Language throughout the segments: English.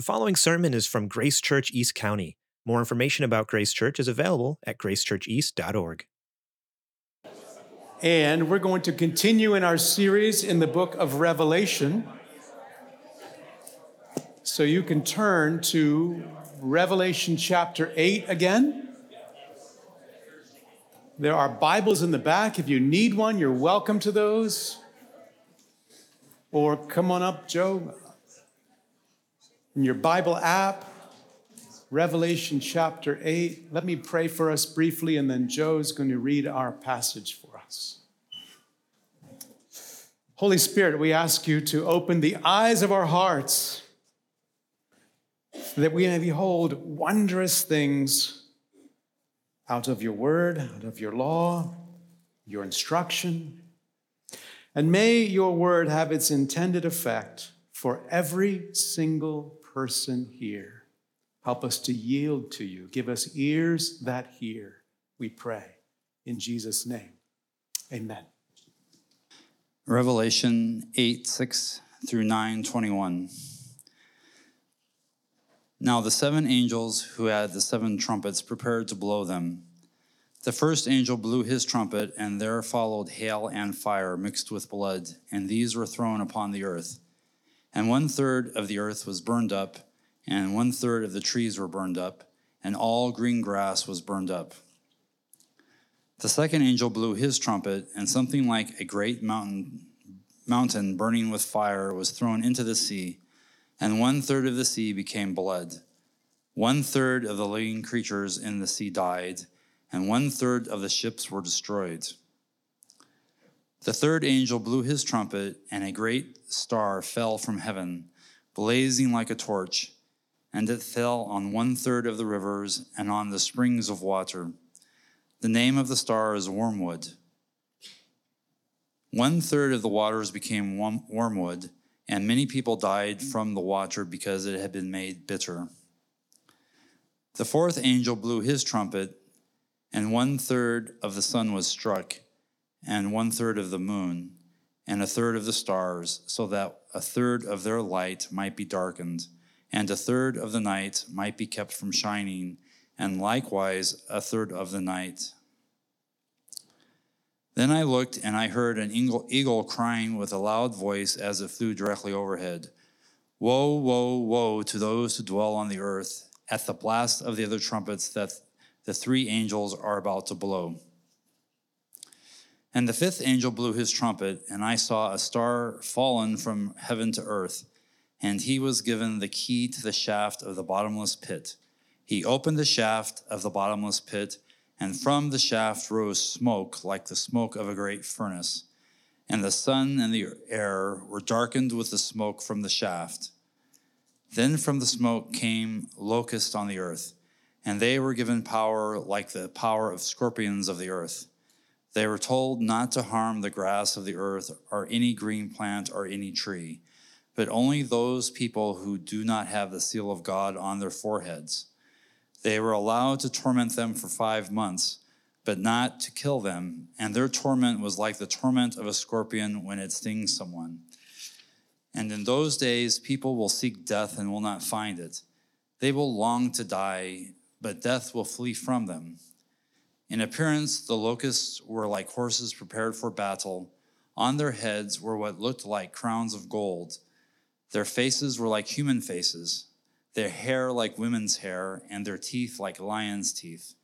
The following sermon is from Grace Church East County. More information about Grace Church is available at gracechurcheast.org. And we're going to continue in our series in the book of Revelation. So you can turn to Revelation chapter 8 again. There are Bibles in the back. If you need one, you're welcome to those. Or come on up, Joe in your Bible app, Revelation chapter 8. Let me pray for us briefly, and then Joe's going to read our passage for us. Holy Spirit, we ask you to open the eyes of our hearts that we may behold wondrous things out of your word, out of your law, your instruction. And may your word have its intended effect for every single person here. Help us to yield to you. Give us ears that hear, we pray. In Jesus' name, amen. Revelation 8 6 through 9 21. Now the seven angels who had the seven trumpets prepared to blow them. The first angel blew his trumpet, and there followed hail and fire mixed with blood, and these were thrown upon the earth. And one third of the earth was burned up, and one third of the trees were burned up, and all green grass was burned up. The second angel blew his trumpet, and something like a great mountain, mountain burning with fire was thrown into the sea, and one third of the sea became blood. One third of the living creatures in the sea died, and one third of the ships were destroyed. The third angel blew his trumpet, and a great star fell from heaven, blazing like a torch, and it fell on one third of the rivers and on the springs of water. The name of the star is Wormwood. One third of the waters became wormwood, and many people died from the water because it had been made bitter. The fourth angel blew his trumpet, and one third of the sun was struck and one third of the moon, and a third of the stars, so that a third of their light might be darkened, and a third of the night might be kept from shining, and likewise a third of the night. Then I looked, and I heard an eagle, crying with a loud voice as it flew directly overhead Woe, woe, woe to those who dwell on the earth at the blast of the other trumpets that the three angels are about to blow. And the fifth angel blew his trumpet, and I saw a star fallen from heaven to earth, and he was given the key to the shaft of the bottomless pit. He opened the shaft of the bottomless pit, and from the shaft rose smoke like the smoke of a great furnace. And the sun and the air were darkened with the smoke from the shaft. Then from the smoke came locusts on the earth, and they were given power like the power of scorpions of the earth. They were told not to harm the grass of the earth or any green plant or any tree, but only those people who do not have the seal of God on their foreheads. They were allowed to torment them for five months, but not to kill them, and their torment was like the torment of a scorpion when it stings someone. And in those days, people will seek death and will not find it. They will long to die, but death will flee from them. In appearance, the locusts were like horses prepared for battle. On their heads were what looked like crowns of gold. Their faces were like human faces, their hair like women's hair, and their teeth like lions' teeth.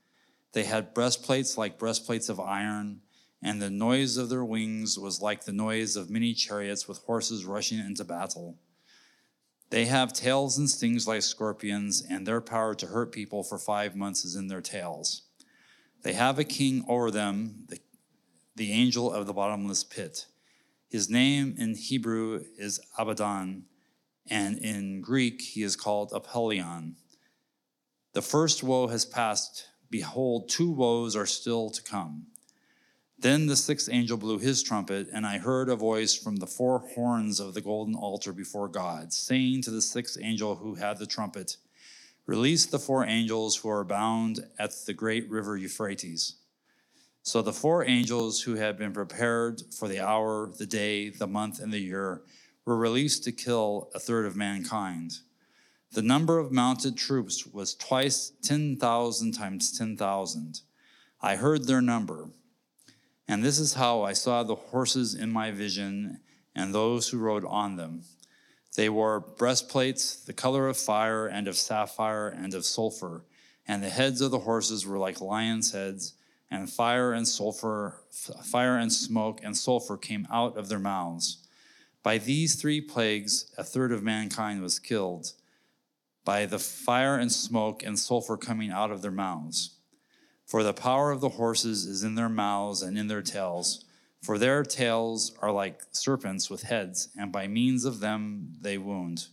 They had breastplates like breastplates of iron, and the noise of their wings was like the noise of many chariots with horses rushing into battle. They have tails and stings like scorpions, and their power to hurt people for five months is in their tails. They have a king over them, the, the angel of the bottomless pit. His name in Hebrew is Abaddon, and in Greek he is called Apollyon. The first woe has passed. Behold, two woes are still to come. Then the sixth angel blew his trumpet, and I heard a voice from the four horns of the golden altar before God, saying to the sixth angel who had the trumpet, Release the four angels who are bound at the great river Euphrates. So the four angels who had been prepared for the hour, the day, the month, and the year were released to kill a third of mankind. The number of mounted troops was twice 10,000 times 10,000. I heard their number. And this is how I saw the horses in my vision and those who rode on them. They wore breastplates, the color of fire and of sapphire and of sulfur, and the heads of the horses were like lions' heads, and fire and sulfur, fire and smoke and sulfur came out of their mouths. By these three plagues, a third of mankind was killed, by the fire and smoke and sulfur coming out of their mouths. For the power of the horses is in their mouths and in their tails. For their tails are like serpents with heads, and by means of them they wound.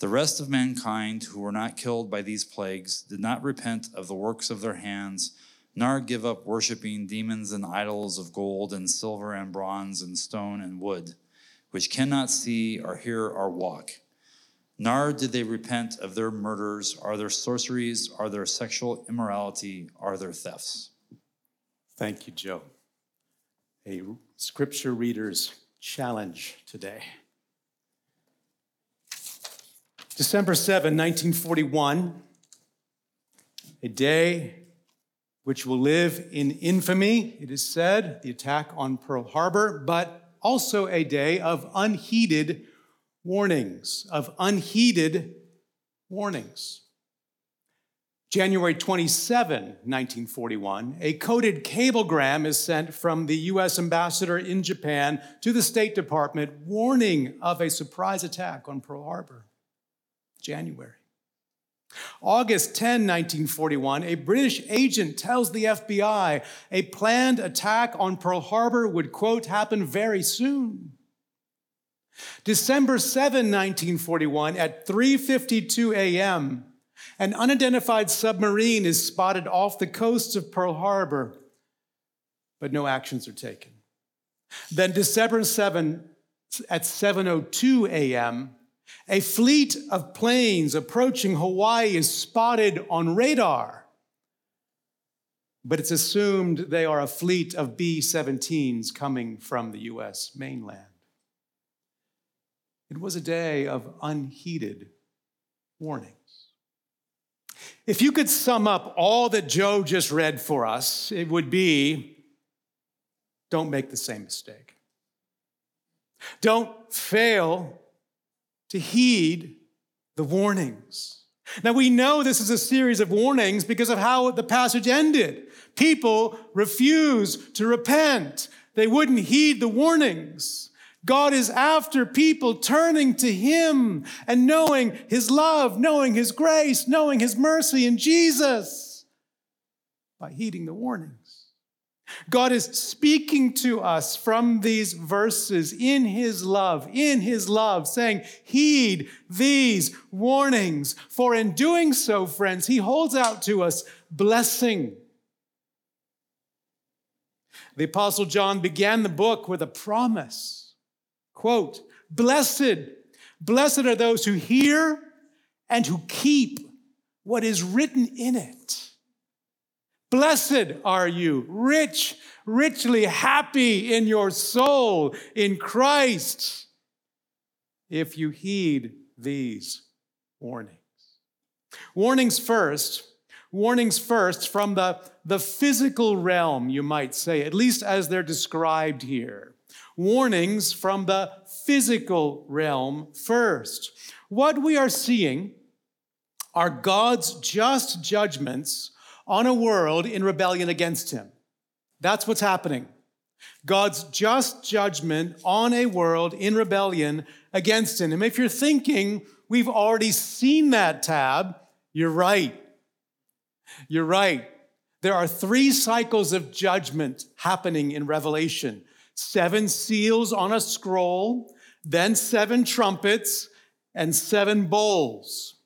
The rest of mankind who were not killed by these plagues did not repent of the works of their hands, nor give up worshiping demons and idols of gold and silver and bronze and stone and wood, which cannot see or hear or walk. Nor did they repent of their murders, or their sorceries, or their sexual immorality, or their thefts. Thank you, Joe. A scripture reader's challenge today. December 7, 1941, a day which will live in infamy, it is said, the attack on Pearl Harbor, but also a day of unheeded warnings, of unheeded warnings. January 27, 1941, a coded cablegram is sent from the U.S. ambassador in Japan to the State Department warning of a surprise attack on Pearl Harbor. January. August 10, 1941, a British agent tells the FBI a planned attack on Pearl Harbor would, quote, happen very soon. December 7, 1941, at 3:52 a.m., an unidentified submarine is spotted off the coast of Pearl Harbor, but no actions are taken. Then December 7 at 7:02 a.m., a fleet of planes approaching Hawaii is spotted on radar. But it's assumed they are a fleet of B 17s coming from the US mainland. It was a day of unheeded warnings. If you could sum up all that Joe just read for us, it would be don't make the same mistake. Don't fail to heed the warnings. Now, we know this is a series of warnings because of how the passage ended. People refused to repent, they wouldn't heed the warnings. God is after people turning to Him and knowing His love, knowing His grace, knowing His mercy in Jesus by heeding the warnings. God is speaking to us from these verses in His love, in His love, saying, Heed these warnings. For in doing so, friends, He holds out to us blessing. The Apostle John began the book with a promise Quote, blessed, blessed are those who hear and who keep what is written in it. Blessed are you, rich, richly happy in your soul in Christ, if you heed these warnings. Warnings first, warnings first from the, the physical realm, you might say, at least as they're described here warnings from the physical realm first. What we are seeing are God's just judgments on a world in rebellion against Him. That's what's happening. God's just judgment on a world in rebellion against Him. And if you're thinking we've already seen that tab, you're right. You're right. There are three cycles of judgment happening in Revelation seven seals on a scroll, then seven trumpets, and seven bowls.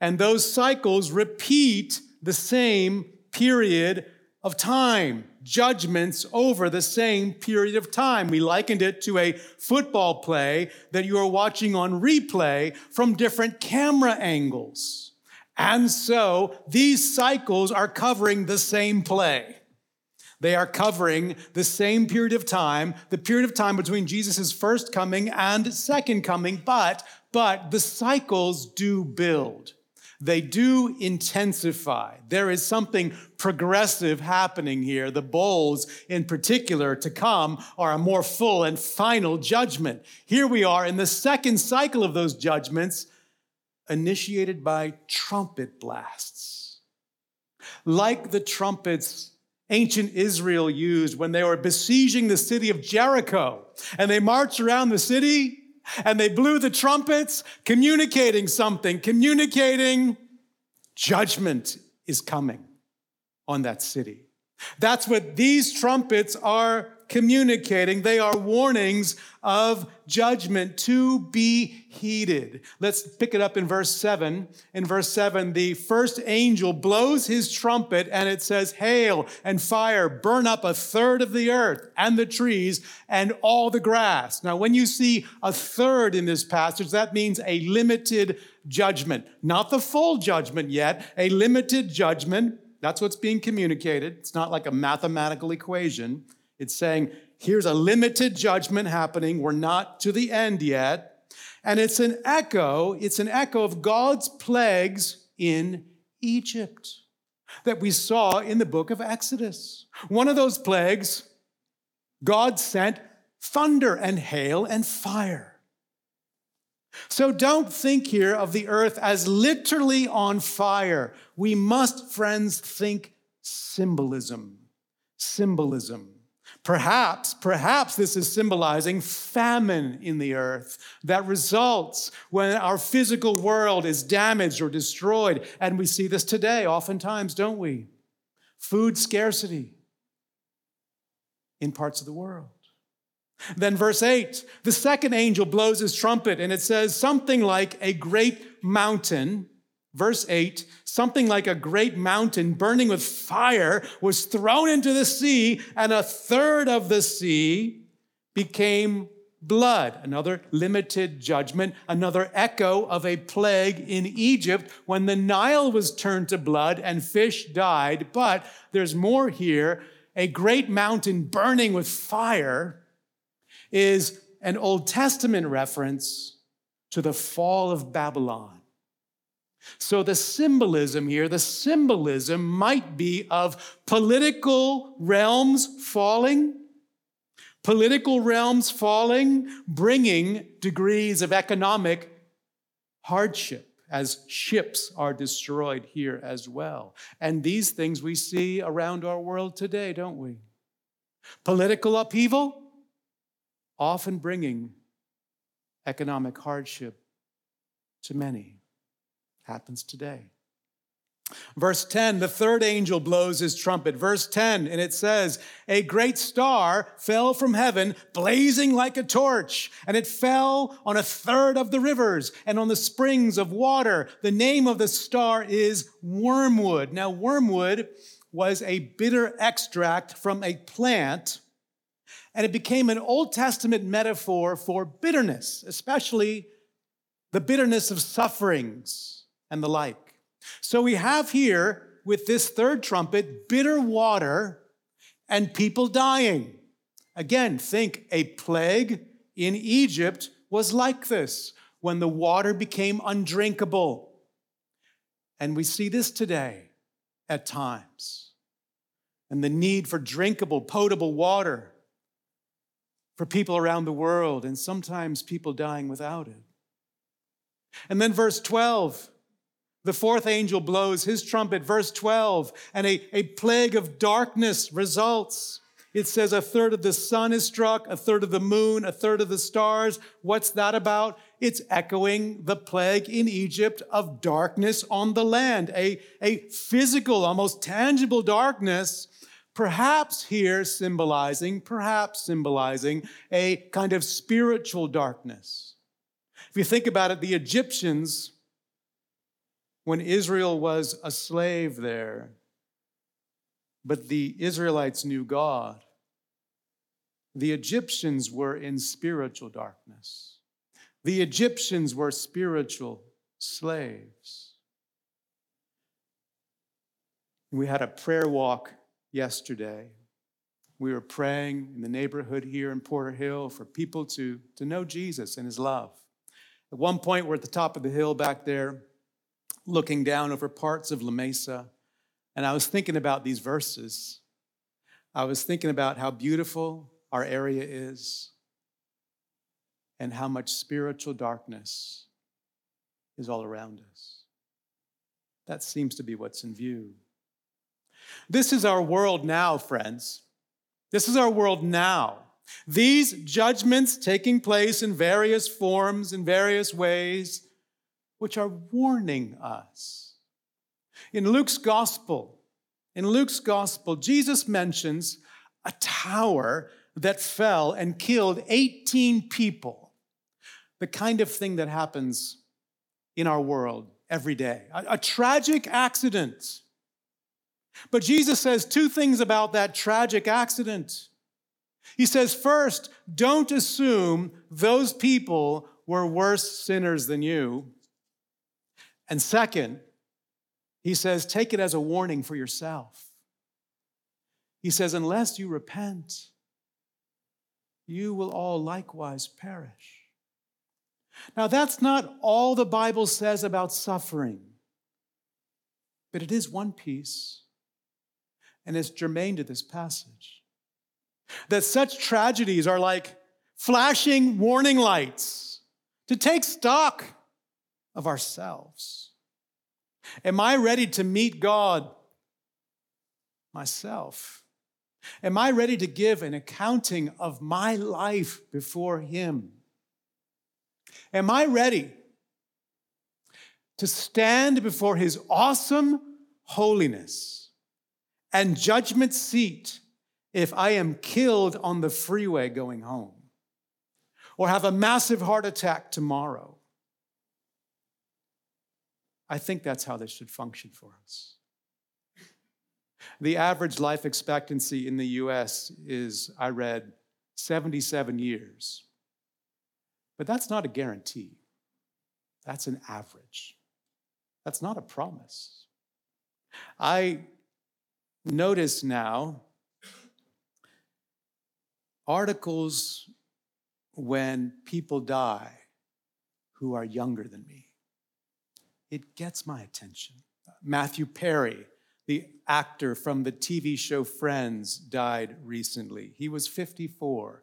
And those cycles repeat the same period of time, judgments over the same period of time. We likened it to a football play that you are watching on replay from different camera angles. And so these cycles are covering the same play. They are covering the same period of time, the period of time between Jesus' first coming and second coming, but but the cycles do build. They do intensify. There is something progressive happening here. The bowls, in particular, to come are a more full and final judgment. Here we are in the second cycle of those judgments, initiated by trumpet blasts. Like the trumpets ancient Israel used when they were besieging the city of Jericho, and they marched around the city and they blew the trumpets, communicating something, communicating judgment is coming on that city. That's what these trumpets are communicating. They are warnings of judgment to be heeded. Let's pick it up in verse 7. In verse 7, the first angel blows his trumpet and it says, Hail and fire burn up a third of the earth and the trees and all the grass. Now, when you see a third in this passage, that means a limited judgment. Not the full judgment yet, a limited judgment. That's what's being communicated. It's not like a mathematical equation. It's saying, here's a limited judgment happening. We're not to the end yet. And it's an echo, it's an echo of God's plagues in Egypt that we saw in the book of Exodus. One of those plagues, God sent thunder and hail and fire. So don't think here of the earth as literally on fire. We must, friends, think symbolism. Symbolism. Perhaps, perhaps this is symbolizing famine in the earth that results when our physical world is damaged or destroyed. And we see this today, oftentimes, don't we? Food scarcity in parts of the world. Then, verse 8, the second angel blows his trumpet, and it says something like a great mountain Verse 8 something like a great mountain burning with fire was thrown into the sea, and a third of the sea became blood. Another limited judgment, another echo of a plague in Egypt when the Nile was turned to blood and fish died. But there's more here. A great mountain burning with fire is an Old Testament reference to the fall of Babylon. So, the symbolism here, the symbolism might be of political realms falling, political realms falling, bringing degrees of economic hardship as ships are destroyed here as well. And these things we see around our world today, don't we? Political upheaval, often bringing economic hardship to many happens today. Verse 10, the third angel blows his trumpet. Verse 10, and it says, A great star fell from heaven, blazing like a torch, and it fell on a third of the rivers and on the springs of water. The name of the star is wormwood. Now, wormwood was a bitter extract from a plant, and it became an Old Testament metaphor for bitterness, especially the bitterness of sufferings and the like. So we have here with this third trumpet bitter water and people dying. Again, think a plague in Egypt was like this when the water became undrinkable. And we see this today at times. And the need for drinkable, potable water for people around the world, and sometimes people dying without it. And then verse 12 the fourth angel blows his trumpet, verse 12, and a, a plague of darkness results. It says a third of the sun is struck, a third of the moon, a third of the stars. What's that about? It's echoing the plague in Egypt of darkness on the land, a, a physical, almost tangible darkness, perhaps here symbolizing, perhaps symbolizing a kind of spiritual darkness. If you think about it, the Egyptians when Israel was a slave there, but the Israelites knew God. The Egyptians were in spiritual darkness. The Egyptians were spiritual slaves. We had a prayer walk yesterday. We were praying in the neighborhood here in Porter Hill for people to, to know Jesus and his love. At one point, we're at the top of the hill back there, looking down over parts of La Mesa, and I was thinking about these verses. I was thinking about how beautiful our area is and how much spiritual darkness is all around us. That seems to be what's in view. This is our world now, friends. This is our world now. These judgments taking place in various forms, in various ways, which are warning us. In Luke's gospel, in Luke's gospel, Jesus mentions a tower that fell and killed 18 people. The kind of thing that happens in our world every day. A, a tragic accident. But Jesus says two things about that tragic accident. He says, first, don't assume those people were worse sinners than you. And second, he says, take it as a warning for yourself. He says, unless you repent, you will all likewise perish. Now, that's not all the Bible says about suffering, but it is one piece, and it's germane to this passage. That such tragedies are like flashing warning lights to take stock of ourselves. Am I ready to meet God myself? Am I ready to give an accounting of my life before Him? Am I ready to stand before His awesome holiness and judgment seat if I am killed on the freeway going home or have a massive heart attack tomorrow? I think that's how this should function for us. The average life expectancy in the US is, I read, 77 years. But that's not a guarantee, that's an average. That's not a promise. I notice now articles when people die who are younger than me. It gets my attention. Matthew Perry, the actor from the TV show Friends, died recently. He was 54,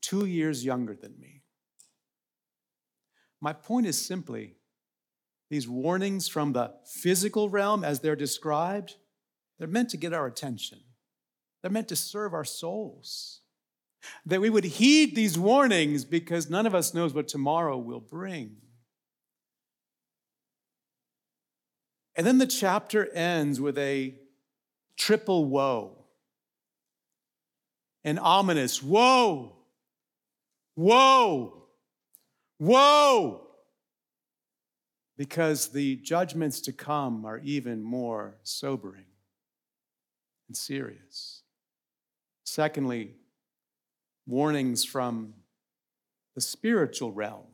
two years younger than me. My point is simply these warnings from the physical realm, as they're described, they're meant to get our attention. They're meant to serve our souls. That we would heed these warnings because none of us knows what tomorrow will bring. And then the chapter ends with a triple woe an ominous woe, woe, woe, because the judgments to come are even more sobering and serious. Secondly, warnings from the spiritual realm.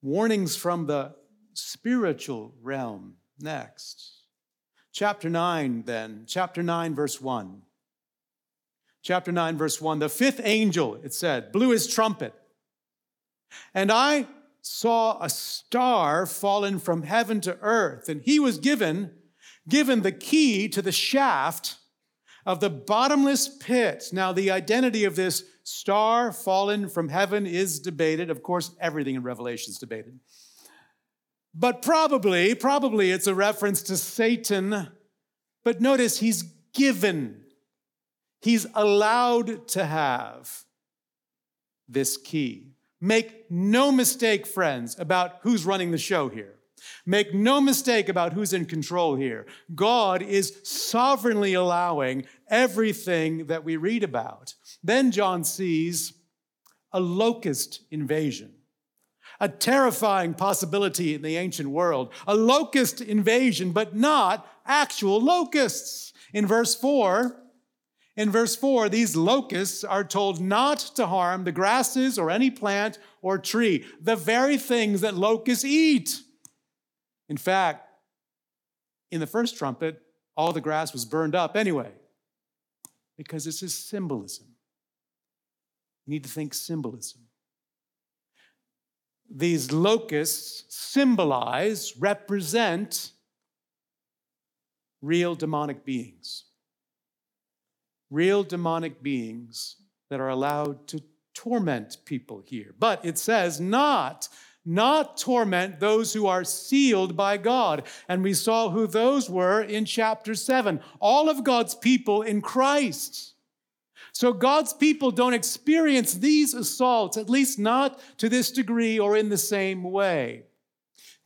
Warnings from the spiritual realm next. Chapter 9, then, chapter 9, verse 1. Chapter 9, verse 1 The fifth angel, it said, blew his trumpet. And I saw a star fallen from heaven to earth, and he was given, given the key to the shaft of the bottomless pit. Now, the identity of this star fallen from heaven is debated. Of course, everything in Revelation is debated. But probably, probably it's a reference to Satan. But notice he's given, he's allowed to have this key. Make no mistake, friends, about who's running the show here. Make no mistake about who's in control here. God is sovereignly allowing everything that we read about. Then John sees a locust invasion a terrifying possibility in the ancient world, a locust invasion, but not actual locusts. In verse 4, in verse 4, these locusts are told not to harm the grasses or any plant or tree, the very things that locusts eat. In fact, in the first trumpet, all the grass was burned up anyway, because this is symbolism. You need to think symbolism. These locusts symbolize, represent real demonic beings. Real demonic beings that are allowed to torment people here. But it says not, not torment those who are sealed by God. And we saw who those were in chapter 7. All of God's people in Christ. So God's people don't experience these assaults, at least not to this degree or in the same way.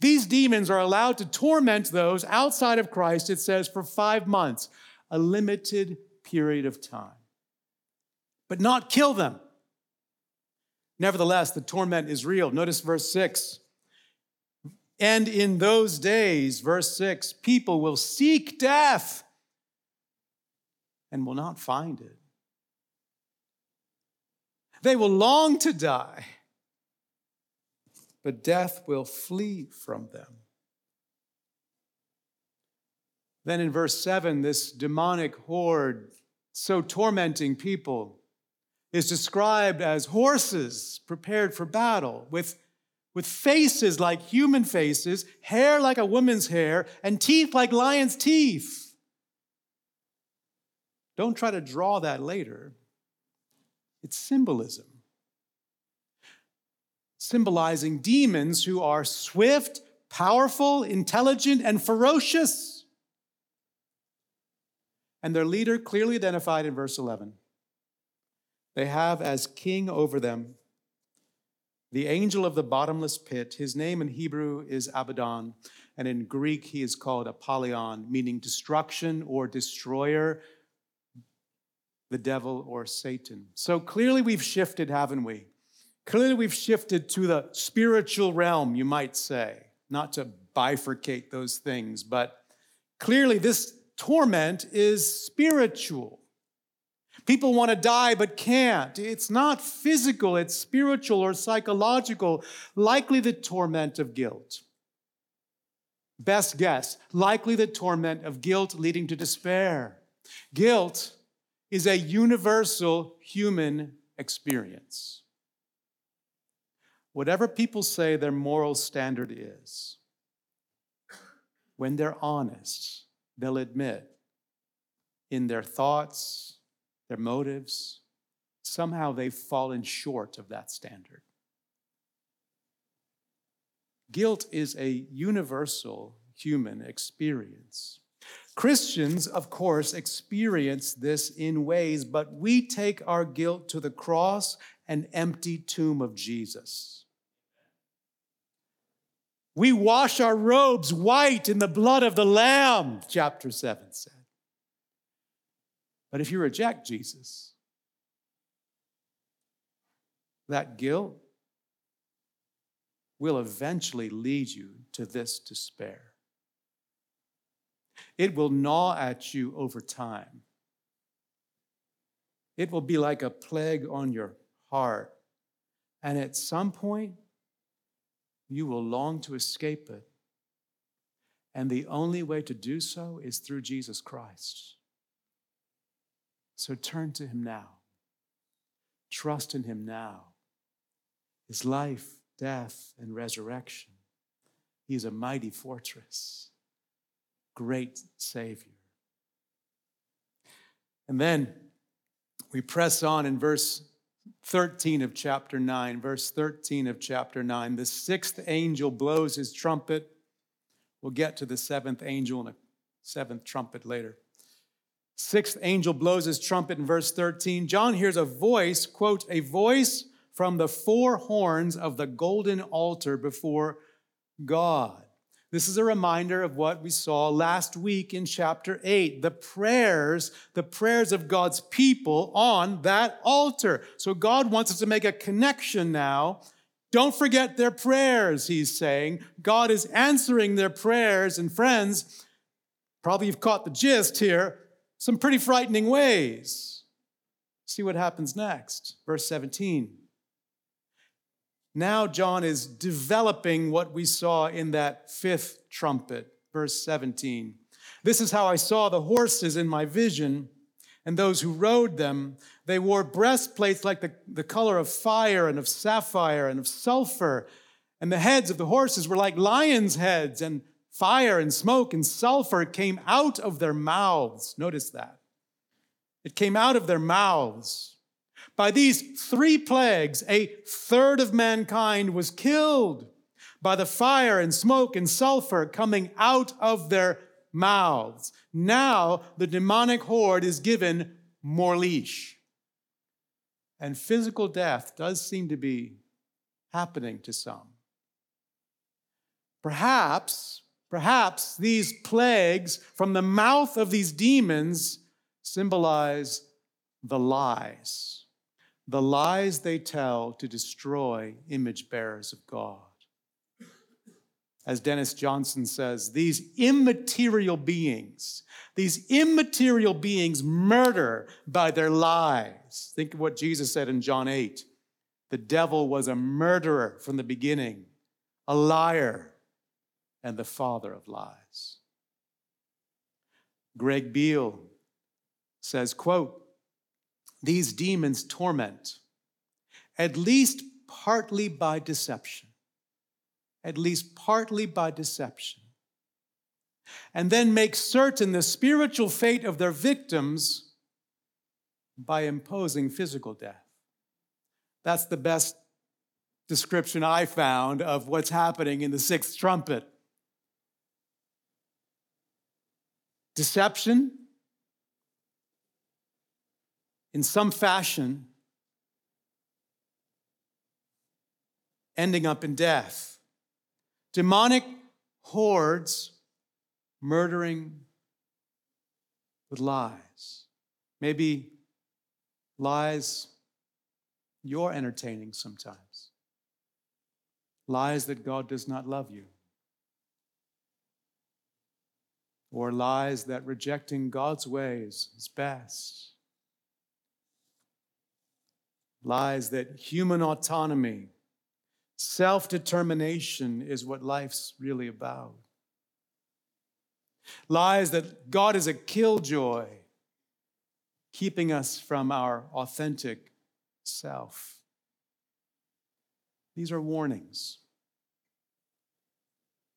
These demons are allowed to torment those outside of Christ, it says, for five months, a limited period of time, but not kill them. Nevertheless, the torment is real. Notice verse 6. And in those days, verse 6, people will seek death and will not find it. They will long to die, but death will flee from them. Then in verse 7, this demonic horde, so tormenting people, is described as horses prepared for battle, with, with faces like human faces, hair like a woman's hair, and teeth like lion's teeth. Don't try to draw that later. It's symbolism. Symbolizing demons who are swift, powerful, intelligent, and ferocious. And their leader clearly identified in verse 11. They have as king over them the angel of the bottomless pit. His name in Hebrew is Abaddon, and in Greek he is called Apollyon, meaning destruction or destroyer the devil or Satan. So clearly we've shifted, haven't we? Clearly we've shifted to the spiritual realm, you might say, not to bifurcate those things, but clearly this torment is spiritual. People want to die but can't. It's not physical, it's spiritual or psychological, likely the torment of guilt. Best guess, likely the torment of guilt leading to despair. Guilt is a universal human experience. Whatever people say their moral standard is, when they're honest, they'll admit in their thoughts, their motives, somehow they've fallen short of that standard. Guilt is a universal human experience. Christians, of course, experience this in ways, but we take our guilt to the cross and empty tomb of Jesus. We wash our robes white in the blood of the Lamb, chapter 7 said. But if you reject Jesus, that guilt will eventually lead you to this despair. It will gnaw at you over time. It will be like a plague on your heart. And at some point, you will long to escape it. And the only way to do so is through Jesus Christ. So turn to Him now. Trust in Him now. His life, death, and resurrection. He is a mighty fortress great Savior. And then we press on in verse 13 of chapter 9. Verse 13 of chapter 9. The sixth angel blows his trumpet. We'll get to the seventh angel and a seventh trumpet later. Sixth angel blows his trumpet in verse 13. John hears a voice, quote, a voice from the four horns of the golden altar before God. This is a reminder of what we saw last week in chapter 8 the prayers, the prayers of God's people on that altar. So God wants us to make a connection now. Don't forget their prayers, he's saying. God is answering their prayers. And friends, probably you've caught the gist here, some pretty frightening ways. See what happens next. Verse 17. Now, John is developing what we saw in that fifth trumpet, verse 17. This is how I saw the horses in my vision, and those who rode them. They wore breastplates like the, the color of fire and of sapphire and of sulfur, And the heads of the horses were like lions' heads, and fire and smoke and sulfur came out of their mouths. Notice that. It came out of their mouths. By these three plagues, a third of mankind was killed by the fire and smoke and sulfur coming out of their mouths. Now the demonic horde is given more leash. And physical death does seem to be happening to some. Perhaps, perhaps these plagues from the mouth of these demons symbolize the lies, the lies they tell to destroy image bearers of God. As Dennis Johnson says, these immaterial beings, these immaterial beings murder by their lies. Think of what Jesus said in John 8. The devil was a murderer from the beginning, a liar, and the father of lies. Greg Beale says, quote, these demons torment, at least partly by deception, at least partly by deception, and then make certain the spiritual fate of their victims by imposing physical death. That's the best description I found of what's happening in the sixth trumpet. Deception, in some fashion, ending up in death. Demonic hordes murdering with lies. Maybe lies you're entertaining sometimes. Lies that God does not love you. Or lies that rejecting God's ways is best lies that human autonomy, self determination is what life's really about. Lies that God is a killjoy, keeping us from our authentic self. These are warnings.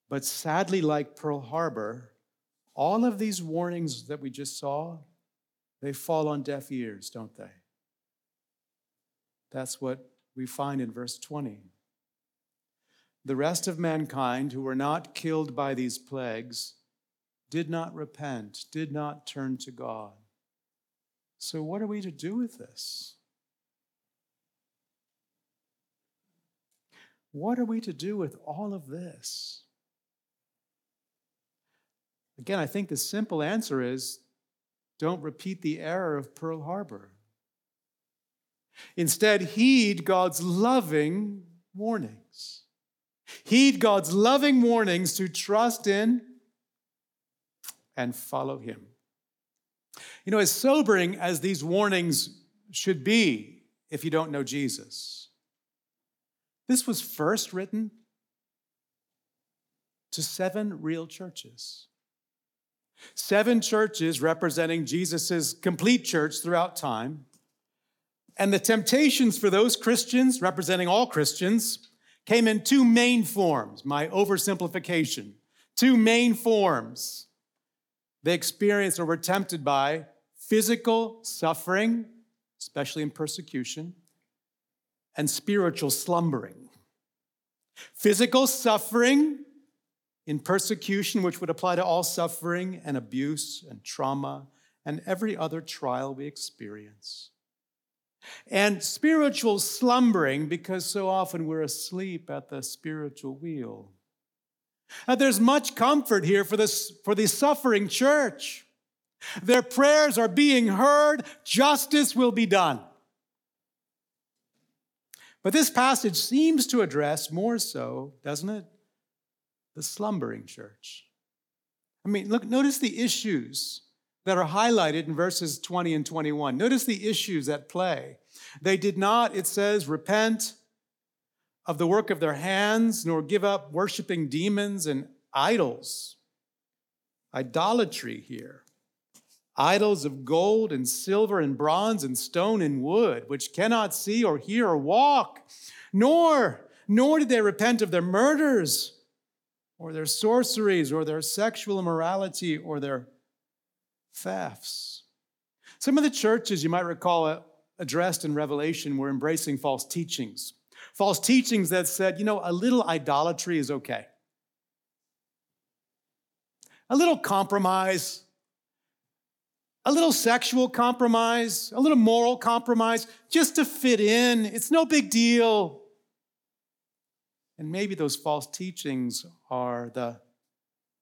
But sadly, like Pearl Harbor, all of these warnings that we just saw, they fall on deaf ears, don't they? That's what we find in verse 20. The rest of mankind who were not killed by these plagues did not repent, did not turn to God. So, what are we to do with this? What are we to do with all of this? Again, I think the simple answer is don't repeat the error of Pearl Harbor. Instead, heed God's loving warnings. Heed God's loving warnings to trust in and follow Him. You know, as sobering as these warnings should be if you don't know Jesus, this was first written to seven real churches. Seven churches representing Jesus' complete church throughout time. And the temptations for those Christians, representing all Christians, came in two main forms, my oversimplification. Two main forms. They experienced or were tempted by physical suffering, especially in persecution, and spiritual slumbering. Physical suffering in persecution, which would apply to all suffering and abuse and trauma and every other trial we experience and spiritual slumbering because so often we're asleep at the spiritual wheel. Now, there's much comfort here for, this, for the suffering church. Their prayers are being heard, justice will be done. But this passage seems to address more so, doesn't it? The slumbering church. I mean, look, notice the issues that are highlighted in verses 20 and 21. Notice the issues at play. They did not, it says, repent of the work of their hands, nor give up worshiping demons and idols. Idolatry here. Idols of gold and silver and bronze and stone and wood, which cannot see or hear or walk, nor nor did they repent of their murders or their sorceries or their sexual immorality or their thefts. Some of the churches you might recall uh, addressed in Revelation were embracing false teachings. False teachings that said, you know, a little idolatry is okay. A little compromise, a little sexual compromise, a little moral compromise, just to fit in. It's no big deal. And maybe those false teachings are the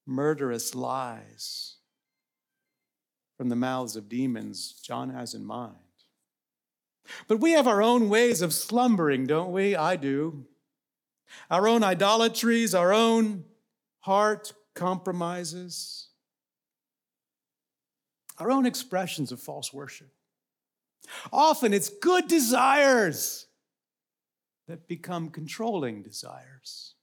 murderous lies from the mouths of demons John has in mind. But we have our own ways of slumbering, don't we? I do. Our own idolatries, our own heart compromises, our own expressions of false worship. Often it's good desires that become controlling desires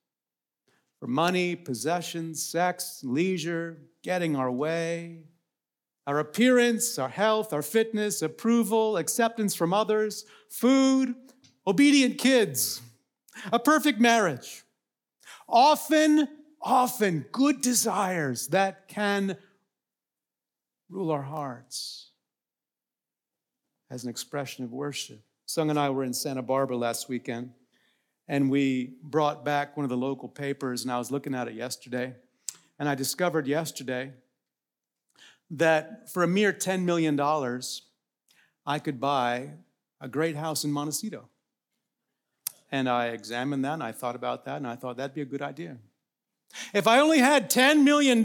for money, possessions, sex, leisure, getting our way, our appearance, our health, our fitness, approval, acceptance from others, food, obedient kids, a perfect marriage. Often, often good desires that can rule our hearts as an expression of worship. Sung and I were in Santa Barbara last weekend, and we brought back one of the local papers, and I was looking at it yesterday, and I discovered yesterday that for a mere $10 million, I could buy a great house in Montecito. And I examined that, and I thought about that, and I thought that'd be a good idea. If I only had $10 million,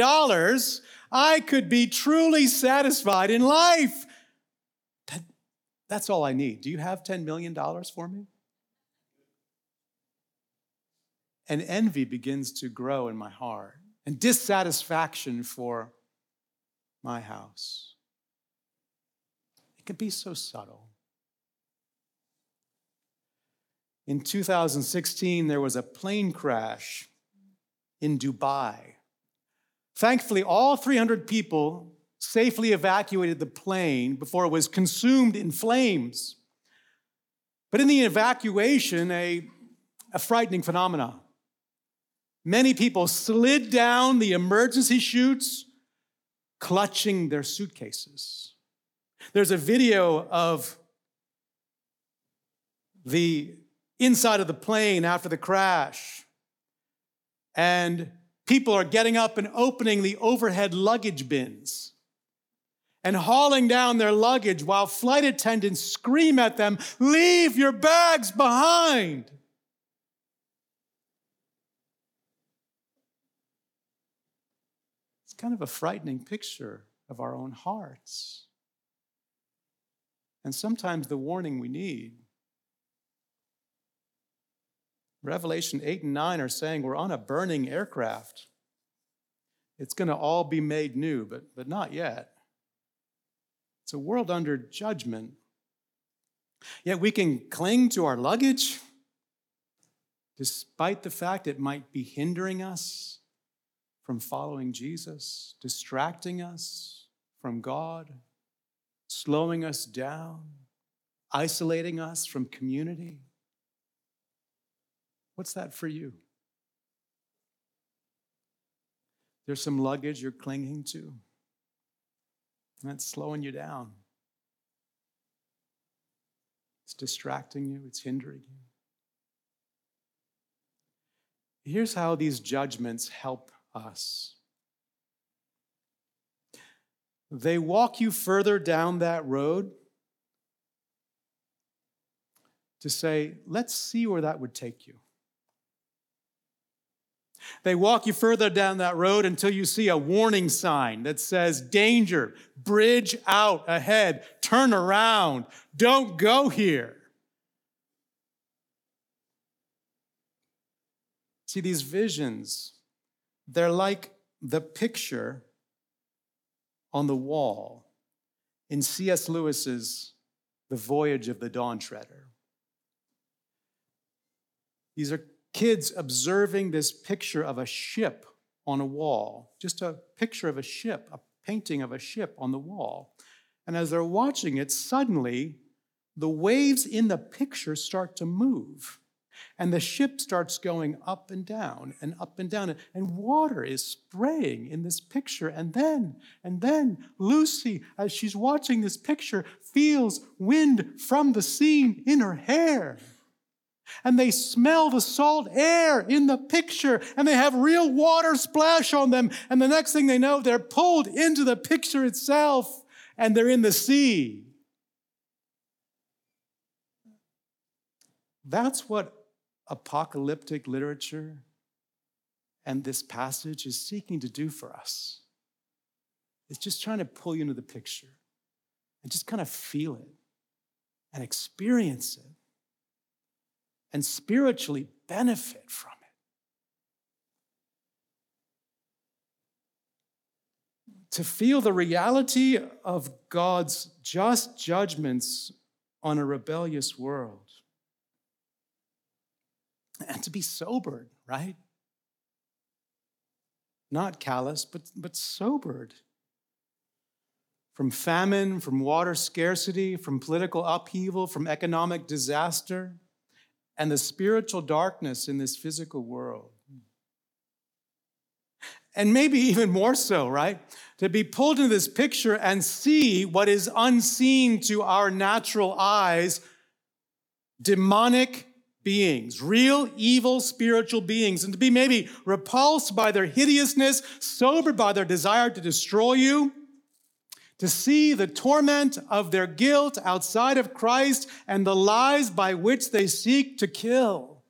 I could be truly satisfied in life. That's all I need. Do you have $10 million for me? And envy begins to grow in my heart, and dissatisfaction for my house. It can be so subtle. In 2016, there was a plane crash in Dubai. Thankfully, all 300 people safely evacuated the plane before it was consumed in flames. But in the evacuation, a, a frightening phenomenon. Many people slid down the emergency chutes, clutching their suitcases. There's a video of the inside of the plane after the crash, and people are getting up and opening the overhead luggage bins and hauling down their luggage while flight attendants scream at them, Leave your bags behind. It's kind of a frightening picture of our own hearts. And sometimes the warning we need. Revelation 8 and 9 are saying we're on a burning aircraft. It's going to all be made new, but, but not yet. It's a world under judgment. Yet we can cling to our luggage despite the fact it might be hindering us from following Jesus, distracting us from God, slowing us down, isolating us from community. What's that for you? There's some luggage you're clinging to. And that's slowing you down. It's distracting you, it's hindering you. Here's how these judgments help us they walk you further down that road to say, let's see where that would take you. They walk you further down that road until you see a warning sign that says, Danger, bridge out ahead, turn around, don't go here. See, these visions, they're like the picture on the wall in C.S. Lewis's The Voyage of the Dawn Treader. These are kids observing this picture of a ship on a wall, just a picture of a ship, a painting of a ship on the wall. And as they're watching it, suddenly the waves in the picture start to move. And the ship starts going up and down and up and down, and water is spraying in this picture. And then, and then Lucy, as she's watching this picture, feels wind from the sea in her hair. And they smell the salt air in the picture, and they have real water splash on them. And the next thing they know, they're pulled into the picture itself, and they're in the sea. That's what apocalyptic literature and this passage is seeking to do for us. It's just trying to pull you into the picture and just kind of feel it and experience it and spiritually benefit from it. To feel the reality of God's just judgments on a rebellious world and to be sobered, right? Not callous, but, but sobered. From famine, from water scarcity, from political upheaval, from economic disaster, and the spiritual darkness in this physical world. And maybe even more so, right? To be pulled into this picture and see what is unseen to our natural eyes demonic beings, real evil spiritual beings, and to be maybe repulsed by their hideousness, sobered by their desire to destroy you, to see the torment of their guilt outside of Christ and the lies by which they seek to kill.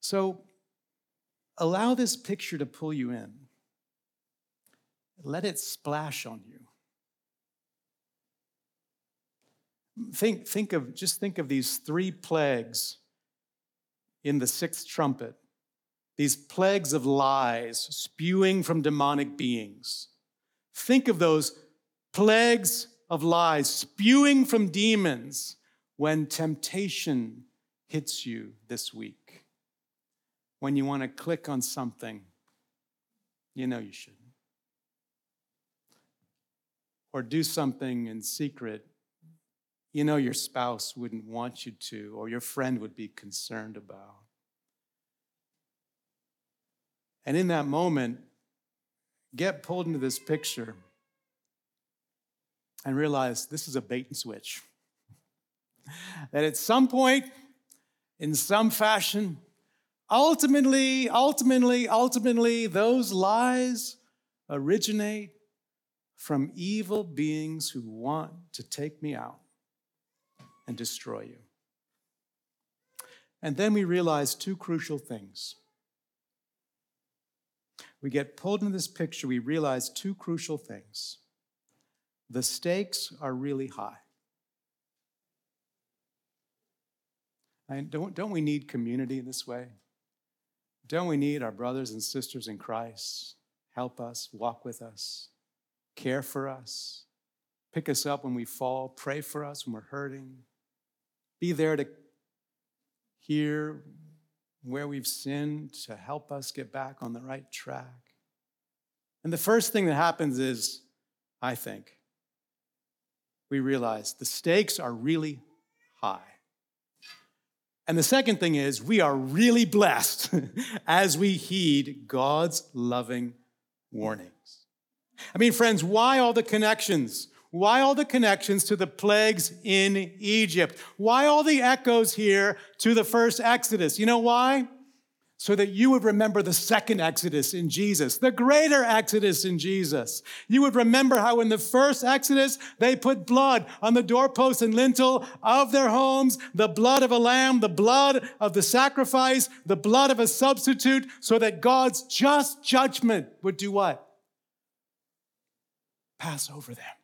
So allow this picture to pull you in. Let it splash on you. Think, think of, just think of these three plagues in the sixth trumpet, these plagues of lies spewing from demonic beings. Think of those plagues of lies spewing from demons when temptation hits you this week. When you want to click on something you know you shouldn't. Or do something in secret you know your spouse wouldn't want you to, or your friend would be concerned about. And in that moment, get pulled into this picture and realize this is a bait and switch. that at some point, in some fashion, ultimately, ultimately, ultimately, those lies originate from evil beings who want to take me out and destroy you. And then we realize two crucial things. We get pulled into this picture, we realize two crucial things. The stakes are really high. And don't, don't we need community in this way? Don't we need our brothers and sisters in Christ help us, walk with us, care for us, pick us up when we fall, pray for us when we're hurting, be there to hear where we've sinned, to help us get back on the right track. And the first thing that happens is, I think, we realize the stakes are really high. And the second thing is, we are really blessed as we heed God's loving warnings. I mean, friends, why all the connections? Why all the connections to the plagues in Egypt? Why all the echoes here to the first Exodus? You know why? So that you would remember the second Exodus in Jesus, the greater Exodus in Jesus. You would remember how in the first Exodus, they put blood on the doorpost and lintel of their homes, the blood of a lamb, the blood of the sacrifice, the blood of a substitute, so that God's just judgment would do what? Pass over them.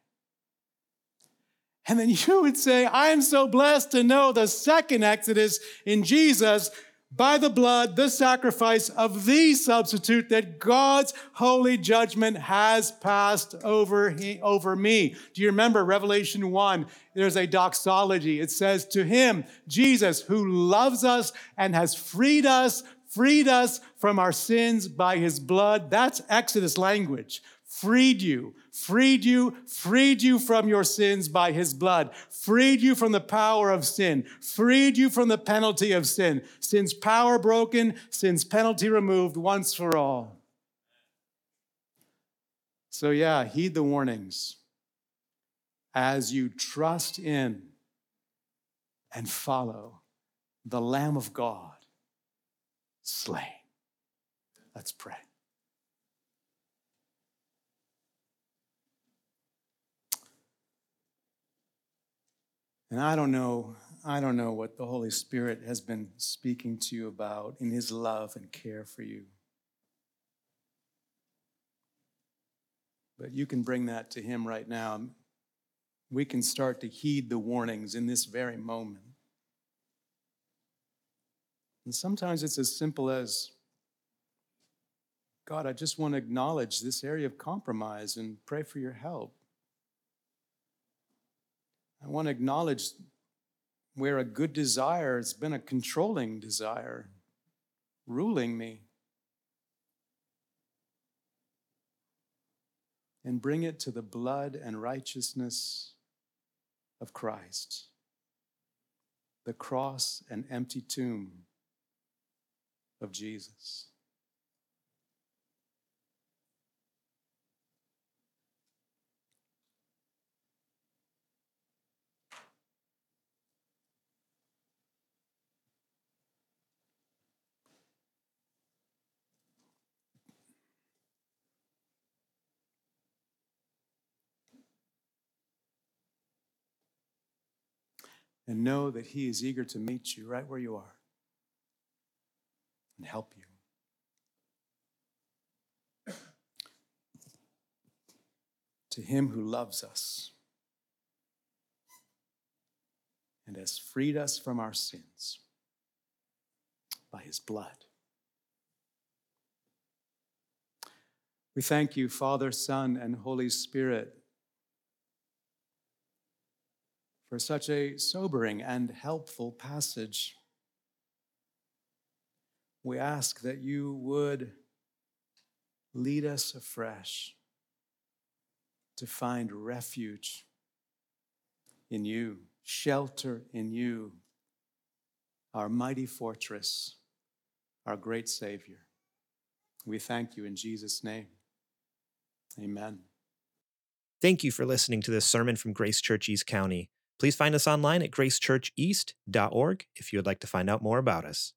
And then you would say, I am so blessed to know the second Exodus in Jesus by the blood, the sacrifice of the substitute that God's holy judgment has passed over, he, over me. Do you remember Revelation 1? There's a doxology. It says, To him, Jesus, who loves us and has freed us freed us from our sins by his blood. That's Exodus language. Freed you, freed you, freed you from your sins by his blood, freed you from the power of sin, freed you from the penalty of sin. Sin's power broken, sin's penalty removed once for all. So, yeah, heed the warnings as you trust in and follow the Lamb of God slain. Let's pray. And I don't know, I don't know what the Holy Spirit has been speaking to you about in his love and care for you. But you can bring that to him right now. We can start to heed the warnings in this very moment. And sometimes it's as simple as God, I just want to acknowledge this area of compromise and pray for your help. I want to acknowledge where a good desire has been a controlling desire, ruling me. And bring it to the blood and righteousness of Christ, the cross and empty tomb of Jesus. And know that He is eager to meet you right where you are and help you. To him who loves us and has freed us from our sins by his blood. We thank you, Father, Son, and Holy Spirit, for such a sobering and helpful passage we ask that you would lead us afresh to find refuge in you, shelter in you, our mighty fortress, our great Savior. We thank you in Jesus' name. Amen. Thank you for listening to this sermon from Grace Church East County. Please find us online at gracechurcheast.org if you would like to find out more about us.